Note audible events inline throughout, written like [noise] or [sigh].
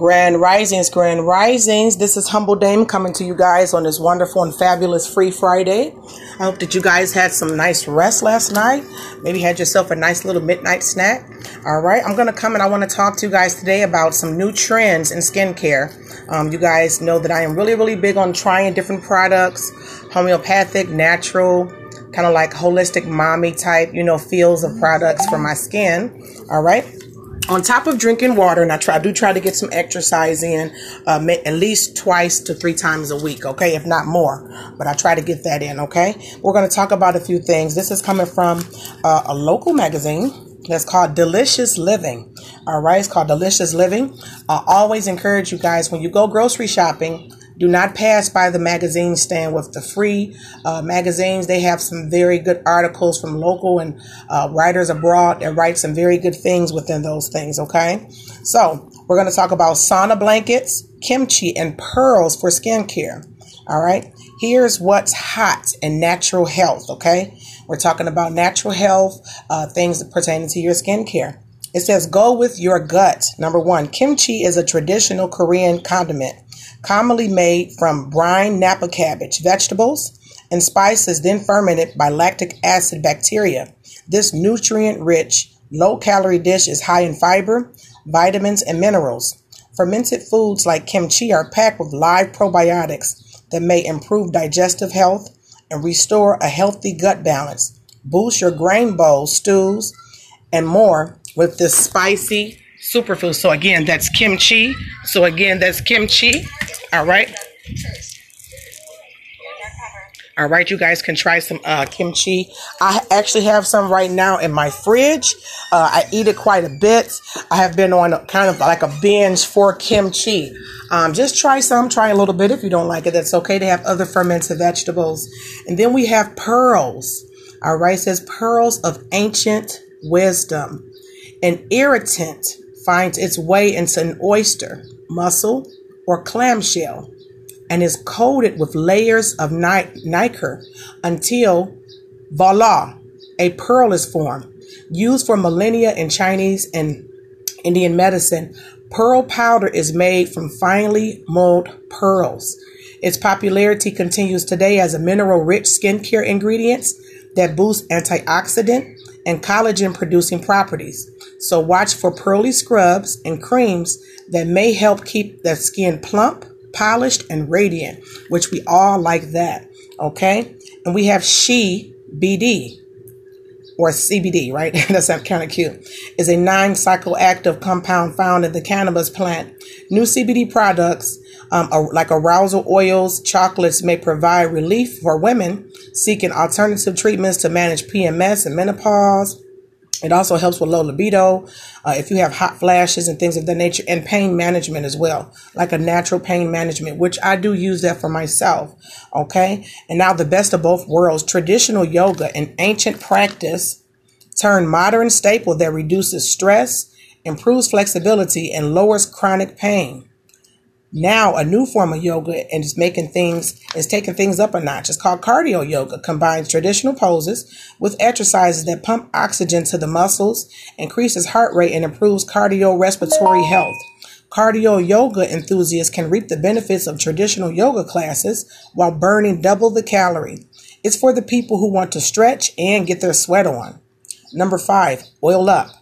Grand Risings, Grand Risings. This is Humble Dame coming to you guys on this wonderful and fabulous Free Friday. I hope that you guys had some nice rest last night. Maybe had yourself a nice little midnight snack. All right, I'm going to come and I want to talk to you guys today about some new trends in skincare. Um, you guys know that I am really, really big on trying different products, homeopathic, natural, kind of like holistic mommy type, you know, feels of products for my skin. All right on top of drinking water, and I try, I do try to get some exercise in, uh, at least twice to three times a week, okay, if not more. But I try to get that in, okay. We're going to talk about a few things. This is coming from uh, a local magazine that's called Delicious Living. All right, it's called Delicious Living. I always encourage you guys when you go grocery shopping do not pass by the magazine stand with the free uh, magazines. They have some very good articles from local and uh, writers abroad that write some very good things within those things, okay? So, we're going to talk about sauna blankets, kimchi, and pearls for skincare. All right, here's what's hot in natural health, okay? We're talking about natural health, uh, things pertaining to your skincare. It says go with your gut. Number one, kimchi is a traditional Korean condiment commonly made from brine napa cabbage, vegetables, and spices, then fermented by lactic acid bacteria. This nutrient rich, low calorie dish is high in fiber, vitamins, and minerals. Fermented foods like kimchi are packed with live probiotics that may improve digestive health and restore a healthy gut balance. Boost your grain bowls, stews, and more with this spicy superfood. So again, that's kimchi. So again, that's kimchi. All right. All right, you guys can try some uh, kimchi. I actually have some right now in my fridge. Uh, I eat it quite a bit. I have been on a, kind of like a binge for kimchi. Um, just try some, try a little bit. If you don't like it, that's okay. They have other fermented vegetables. And then we have pearls. All right, it says pearls of ancient wisdom. An irritant finds its way into an oyster, mussel, or clamshell and is coated with layers of nacre until voila, a pearl is formed. Used for millennia in Chinese and Indian medicine, pearl powder is made from finely mulled pearls. Its popularity continues today as a mineral rich skincare ingredient that boosts antioxidant and collagen producing properties. So watch for pearly scrubs and creams that may help keep the skin plump, polished, and radiant, which we all like that. Okay. And we have She BD or CBD, right? [laughs] That's kind of cute. Is a non-psychoactive compound found in the cannabis plant. New CBD products, um, like arousal oils, chocolates, may provide relief for women seeking alternative treatments to manage PMS and menopause it also helps with low libido, uh, if you have hot flashes and things of that nature, and pain management as well, like a natural pain management, which I do use that for myself. Okay. And now the best of both worlds, traditional yoga, an ancient practice, turn modern staple that reduces stress, improves flexibility, and lowers chronic pain now a new form of yoga and is making things is taking things up a notch. It's called cardio yoga. Combines traditional poses with exercises that pump oxygen to the muscles, increases heart rate, and improves cardiorespiratory health. Cardio yoga enthusiasts can reap the benefits of traditional yoga classes while burning double the calorie. It's for the people who want to stretch and get their sweat on. Number five, oil up.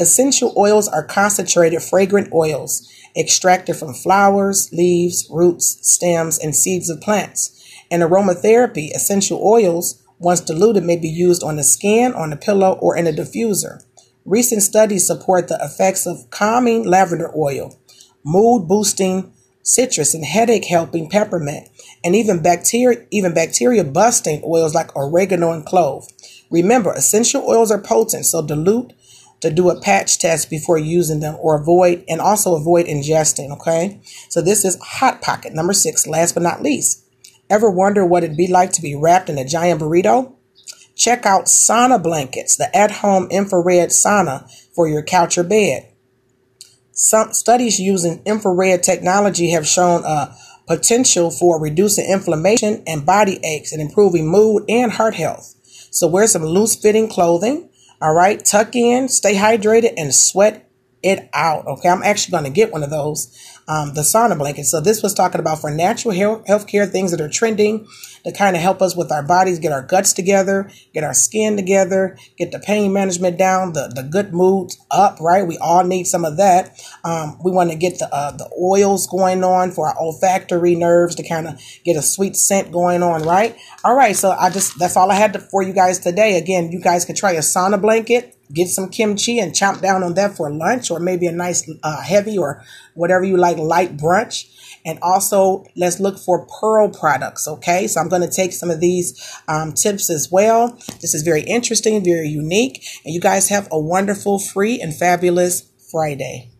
Essential oils are concentrated fragrant oils extracted from flowers, leaves, roots, stems, and seeds of plants. In aromatherapy, essential oils, once diluted, may be used on the skin, on the pillow, or in a diffuser. Recent studies support the effects of calming lavender oil, mood boosting citrus, and headache helping peppermint, and even bacteria, even bacteria busting oils like oregano and clove. Remember, essential oils are potent, so dilute to do a patch test before using them or avoid and also avoid ingesting. Okay. So this is Hot Pocket number six. Last but not least, ever wonder what it'd be like to be wrapped in a giant burrito? Check out sauna blankets, the at home infrared sauna for your couch or bed. Some studies using infrared technology have shown a potential for reducing inflammation and body aches and improving mood and heart health. So wear some loose fitting clothing All right, tuck in, stay hydrated, and sweat it out. Okay, I'm actually going to get one of those, um, the sauna blanket. So this was talking about for natural health care things that are trending to kind of help us with our bodies, get our guts together, get our skin together, get the pain management down, the, the good moods up, right? We all need some of that. Um, we want to get the, uh, the oils going on for our olfactory nerves to kind of get a sweet scent going on, right? All right. So I just, that's all I had to, for you guys today. Again, you guys can try a sauna blanket get some kimchi and chomp down on that for lunch or maybe a nice uh, heavy or whatever you like light brunch. And also let's look for pearl products okay? So i'm going to take some of these um, tips as well. This is very interesting very unique and you guys have a wonderful free and fabulous friday